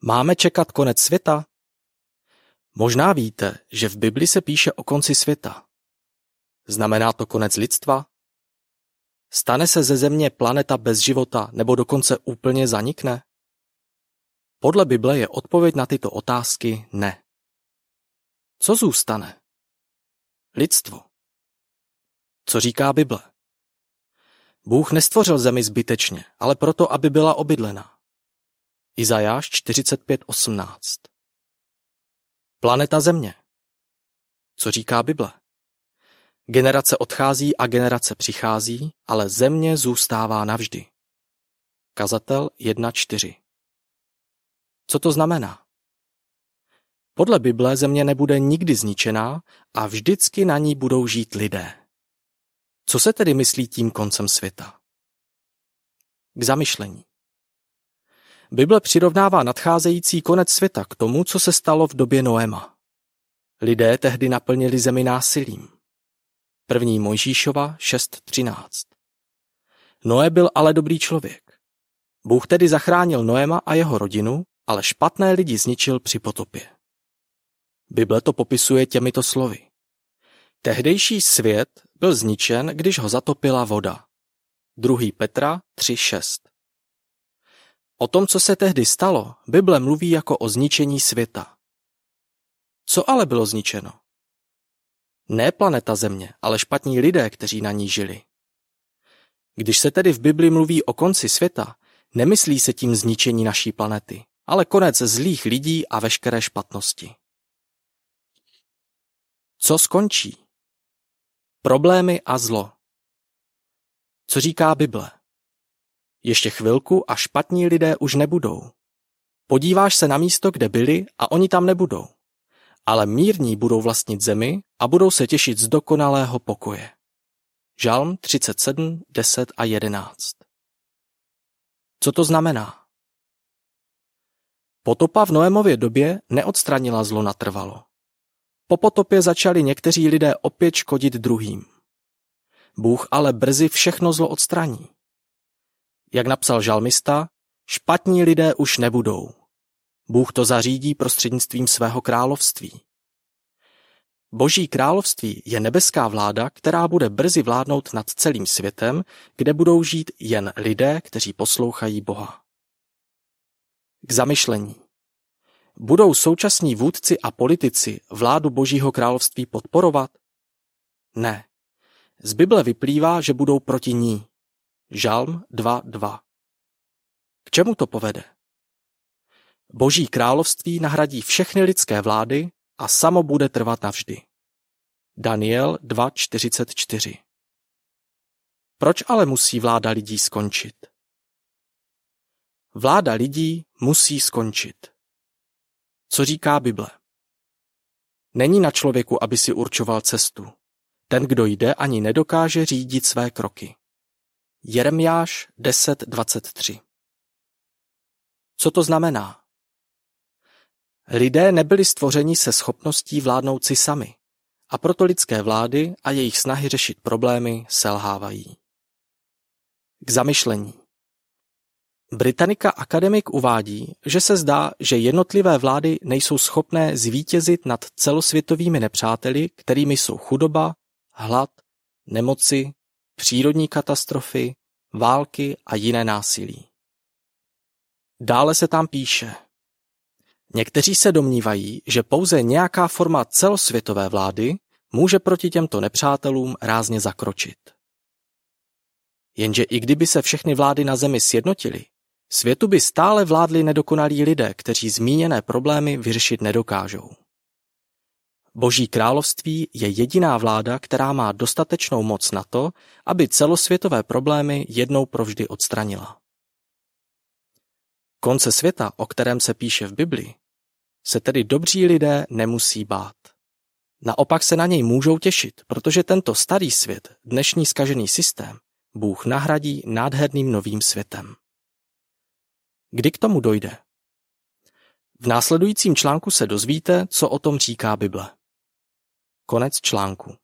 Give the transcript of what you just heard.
Máme čekat konec světa? Možná víte, že v Bibli se píše o konci světa. Znamená to konec lidstva? Stane se ze Země planeta bez života nebo dokonce úplně zanikne? Podle Bible je odpověď na tyto otázky ne. Co zůstane? Lidstvo. Co říká Bible? Bůh nestvořil zemi zbytečně, ale proto, aby byla obydlena. Izajáš 45.18 Planeta Země. Co říká Bible? Generace odchází a generace přichází, ale země zůstává navždy. Kazatel 1.4 Co to znamená? Podle Bible země nebude nikdy zničená a vždycky na ní budou žít lidé. Co se tedy myslí tím koncem světa? K zamyšlení. Bible přirovnává nadcházející konec světa k tomu, co se stalo v době Noema. Lidé tehdy naplnili zemi násilím. První Mojžíšova 6.13 Noé byl ale dobrý člověk. Bůh tedy zachránil Noema a jeho rodinu, ale špatné lidi zničil při potopě. Bible to popisuje těmito slovy. Tehdejší svět byl zničen, když ho zatopila voda. 2. Petra 3.6 O tom, co se tehdy stalo, Bible mluví jako o zničení světa. Co ale bylo zničeno? Ne planeta Země, ale špatní lidé, kteří na ní žili. Když se tedy v Bibli mluví o konci světa, nemyslí se tím zničení naší planety, ale konec zlých lidí a veškeré špatnosti. Co skončí? Problémy a zlo. Co říká Bible? Ještě chvilku a špatní lidé už nebudou. Podíváš se na místo, kde byli a oni tam nebudou. Ale mírní budou vlastnit zemi a budou se těšit z dokonalého pokoje. Žalm 37, 10 a 11 Co to znamená? Potopa v Noémově době neodstranila zlo natrvalo. Po potopě začali někteří lidé opět škodit druhým. Bůh ale brzy všechno zlo odstraní. Jak napsal žalmista, špatní lidé už nebudou. Bůh to zařídí prostřednictvím svého království. Boží království je nebeská vláda, která bude brzy vládnout nad celým světem, kde budou žít jen lidé, kteří poslouchají Boha. K zamyšlení. Budou současní vůdci a politici vládu Božího království podporovat? Ne. Z Bible vyplývá, že budou proti ní. Žalm 2.2 K čemu to povede? Boží království nahradí všechny lidské vlády a samo bude trvat navždy. Daniel 2.44 Proč ale musí vláda lidí skončit? Vláda lidí musí skončit. Co říká Bible? Není na člověku, aby si určoval cestu. Ten, kdo jde, ani nedokáže řídit své kroky. Jeremiáš 10.23 Co to znamená? Lidé nebyli stvořeni se schopností vládnout si sami a proto lidské vlády a jejich snahy řešit problémy selhávají. K zamyšlení. Britanika akademik uvádí, že se zdá, že jednotlivé vlády nejsou schopné zvítězit nad celosvětovými nepřáteli, kterými jsou chudoba, hlad, nemoci, přírodní katastrofy, války a jiné násilí. Dále se tam píše. Někteří se domnívají, že pouze nějaká forma celosvětové vlády může proti těmto nepřátelům rázně zakročit. Jenže i kdyby se všechny vlády na zemi sjednotily, světu by stále vládli nedokonalí lidé, kteří zmíněné problémy vyřešit nedokážou. Boží království je jediná vláda, která má dostatečnou moc na to, aby celosvětové problémy jednou provždy odstranila. Konce světa, o kterém se píše v Biblii, se tedy dobří lidé nemusí bát. Naopak se na něj můžou těšit, protože tento starý svět, dnešní skažený systém, Bůh nahradí nádherným novým světem. Kdy k tomu dojde? V následujícím článku se dozvíte, co o tom říká Bible. Konec článku.